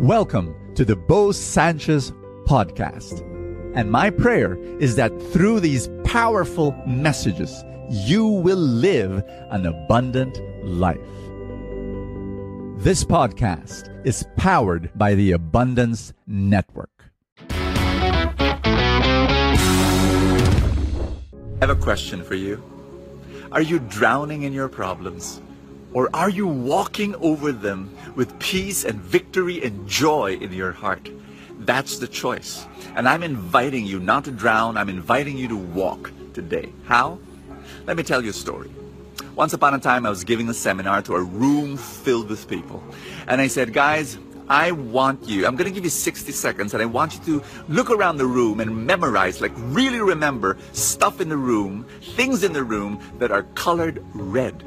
Welcome to the Bo Sanchez podcast. And my prayer is that through these powerful messages, you will live an abundant life. This podcast is powered by the Abundance Network. I have a question for you. Are you drowning in your problems? Or are you walking over them with peace and victory and joy in your heart? That's the choice. And I'm inviting you not to drown, I'm inviting you to walk today. How? Let me tell you a story. Once upon a time, I was giving a seminar to a room filled with people. And I said, guys, I want you, I'm going to give you 60 seconds, and I want you to look around the room and memorize, like really remember stuff in the room, things in the room that are colored red.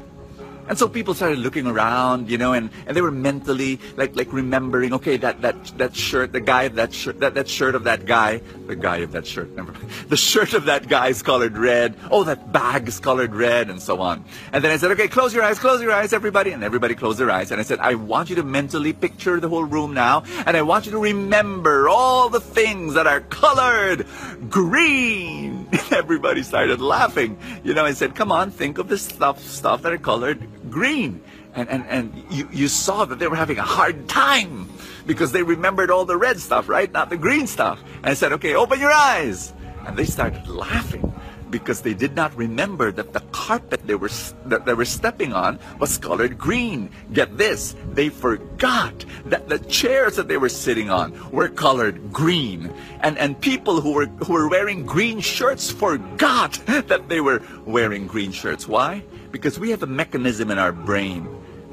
And so people started looking around, you know, and, and they were mentally like like remembering, okay, that that that shirt, the guy of that shirt, that, that shirt of that guy, the guy of that shirt, never. The shirt of that guy is colored red. Oh, that bag is colored red, and so on. And then I said, okay, close your eyes, close your eyes, everybody, and everybody closed their eyes. And I said, I want you to mentally picture the whole room now, and I want you to remember all the things that are colored green. everybody started laughing. You know, I said, come on, think of the stuff stuff that are colored green. And, and, and you, you saw that they were having a hard time because they remembered all the red stuff, right? Not the green stuff. And I said, okay, open your eyes. And they started laughing because they did not remember that the carpet they were that they were stepping on was colored green. Get this, they forgot that the chairs that they were sitting on were colored green. And and people who were who were wearing green shirts forgot that they were wearing green shirts. Why? Because we have a mechanism in our brain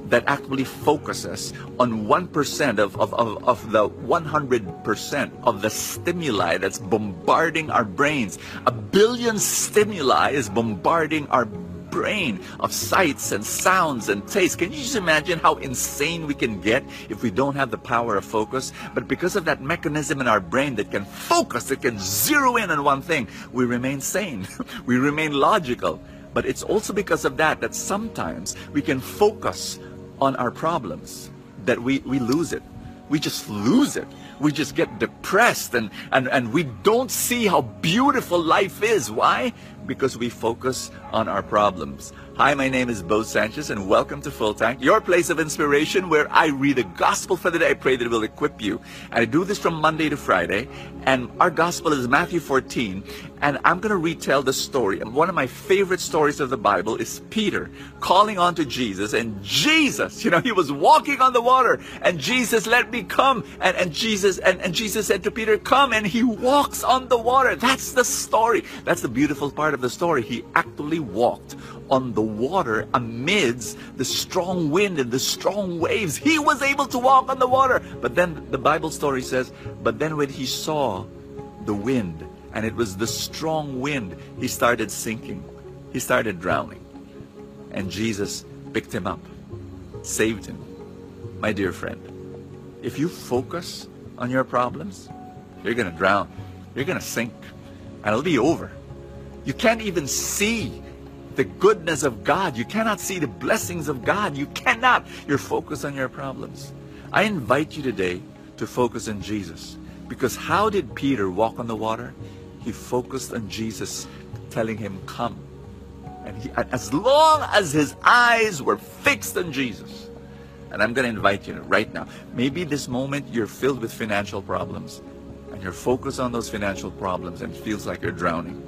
that actually focuses on 1% of, of, of, of the 100% of the stimuli that's bombarding our brains. A billion stimuli is bombarding our brain of sights and sounds and tastes. Can you just imagine how insane we can get if we don't have the power of focus? But because of that mechanism in our brain that can focus, that can zero in on one thing, we remain sane. we remain logical. But it's also because of that that sometimes we can focus on our problems that we, we lose it. We just lose it. We just get depressed and, and, and we don't see how beautiful life is. Why? Because we focus on our problems. Hi, my name is Bo Sanchez and welcome to Full Tank, your place of inspiration where I read the gospel for the day. I pray that it will equip you. And I do this from Monday to Friday. And our gospel is Matthew 14. And I'm going to retell the story. One of my favorite stories of the Bible is Peter calling on to Jesus. And Jesus, you know, he was walking on the water. And Jesus, let me come. And, and Jesus, and, and Jesus said to Peter, come. And he walks on the water. That's the story. That's the beautiful part of the story. He actually walked on the water amidst the strong wind and the strong waves. He was able to walk on the water. But then the Bible story says, but then when he saw the wind, and it was the strong wind, he started sinking. He started drowning. And Jesus picked him up, saved him. My dear friend, if you focus on your problems, you're going to drown. You're going to sink. And it'll be over. You can't even see the goodness of God. You cannot see the blessings of God. You cannot. You're focused on your problems. I invite you today to focus on Jesus. Because how did Peter walk on the water? He focused on Jesus telling him, come. And he, as long as his eyes were fixed on Jesus, and I'm going to invite you right now, maybe this moment you're filled with financial problems and you're focused on those financial problems and feels like you're drowning.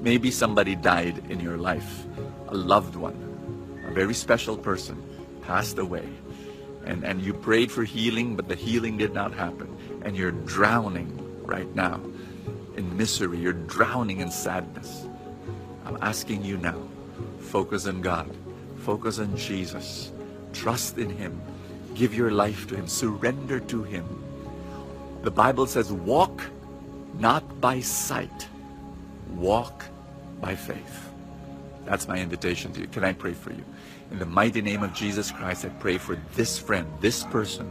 Maybe somebody died in your life, a loved one, a very special person passed away. And, and you prayed for healing, but the healing did not happen. And you're drowning right now in misery. You're drowning in sadness. I'm asking you now, focus on God. Focus on Jesus. Trust in Him. Give your life to Him. Surrender to Him. The Bible says, walk not by sight Walk by faith. That's my invitation to you. Can I pray for you? In the mighty name of Jesus Christ, I pray for this friend, this person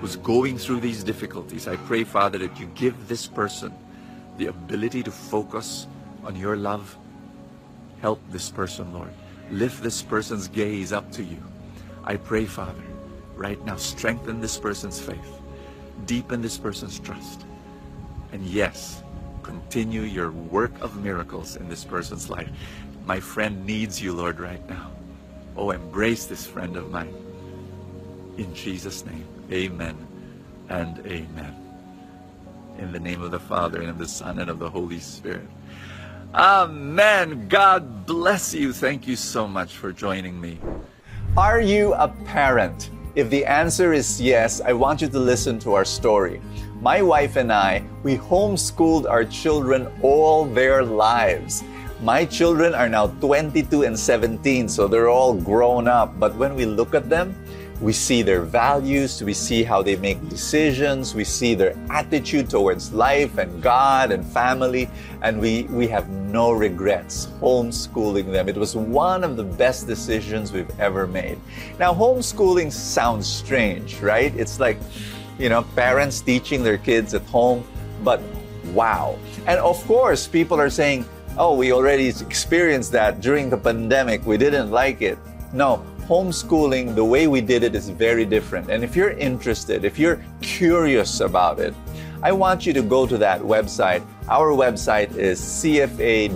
who's going through these difficulties. I pray, Father, that you give this person the ability to focus on your love. Help this person, Lord. Lift this person's gaze up to you. I pray, Father, right now, strengthen this person's faith. deepen this person's trust. And yes, continue your work of miracles in this person's life. My friend needs you, Lord, right now. Oh, embrace this friend of mine. In Jesus' name, amen and amen. In the name of the Father, and of the Son, and of the Holy Spirit. Amen. God bless you. Thank you so much for joining me. Are you a parent? If the answer is yes, I want you to listen to our story. My wife and I, we homeschooled our children all their lives. My children are now 22 and 17, so they're all grown up. But when we look at them, we see their values, we see how they make decisions, we see their attitude towards life and God and family, and we, we have no regrets homeschooling them. It was one of the best decisions we've ever made. Now, homeschooling sounds strange, right? It's like, you know, parents teaching their kids at home, but wow. And of course, people are saying, oh, we already experienced that during the pandemic, we didn't like it. No, homeschooling, the way we did it is very different. And if you're interested, if you're curious about it, I want you to go to that website. Our website is cfa.edu.ph.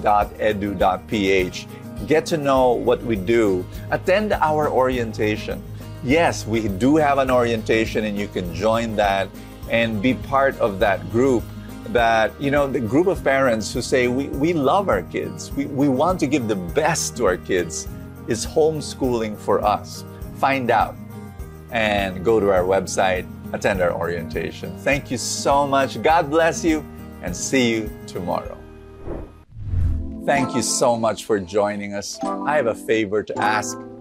Get to know what we do. Attend our orientation. Yes, we do have an orientation, and you can join that and be part of that group that you know the group of parents who say we, we love our kids we, we want to give the best to our kids is homeschooling for us? Find out and go to our website, attend our orientation. Thank you so much. God bless you and see you tomorrow. Thank you so much for joining us. I have a favor to ask.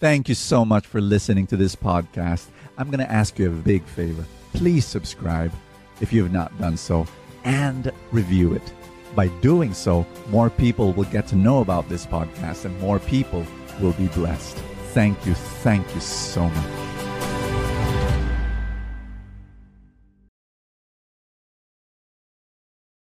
Thank you so much for listening to this podcast. I'm going to ask you a big favor. Please subscribe if you have not done so and review it. By doing so, more people will get to know about this podcast and more people will be blessed. Thank you. Thank you so much.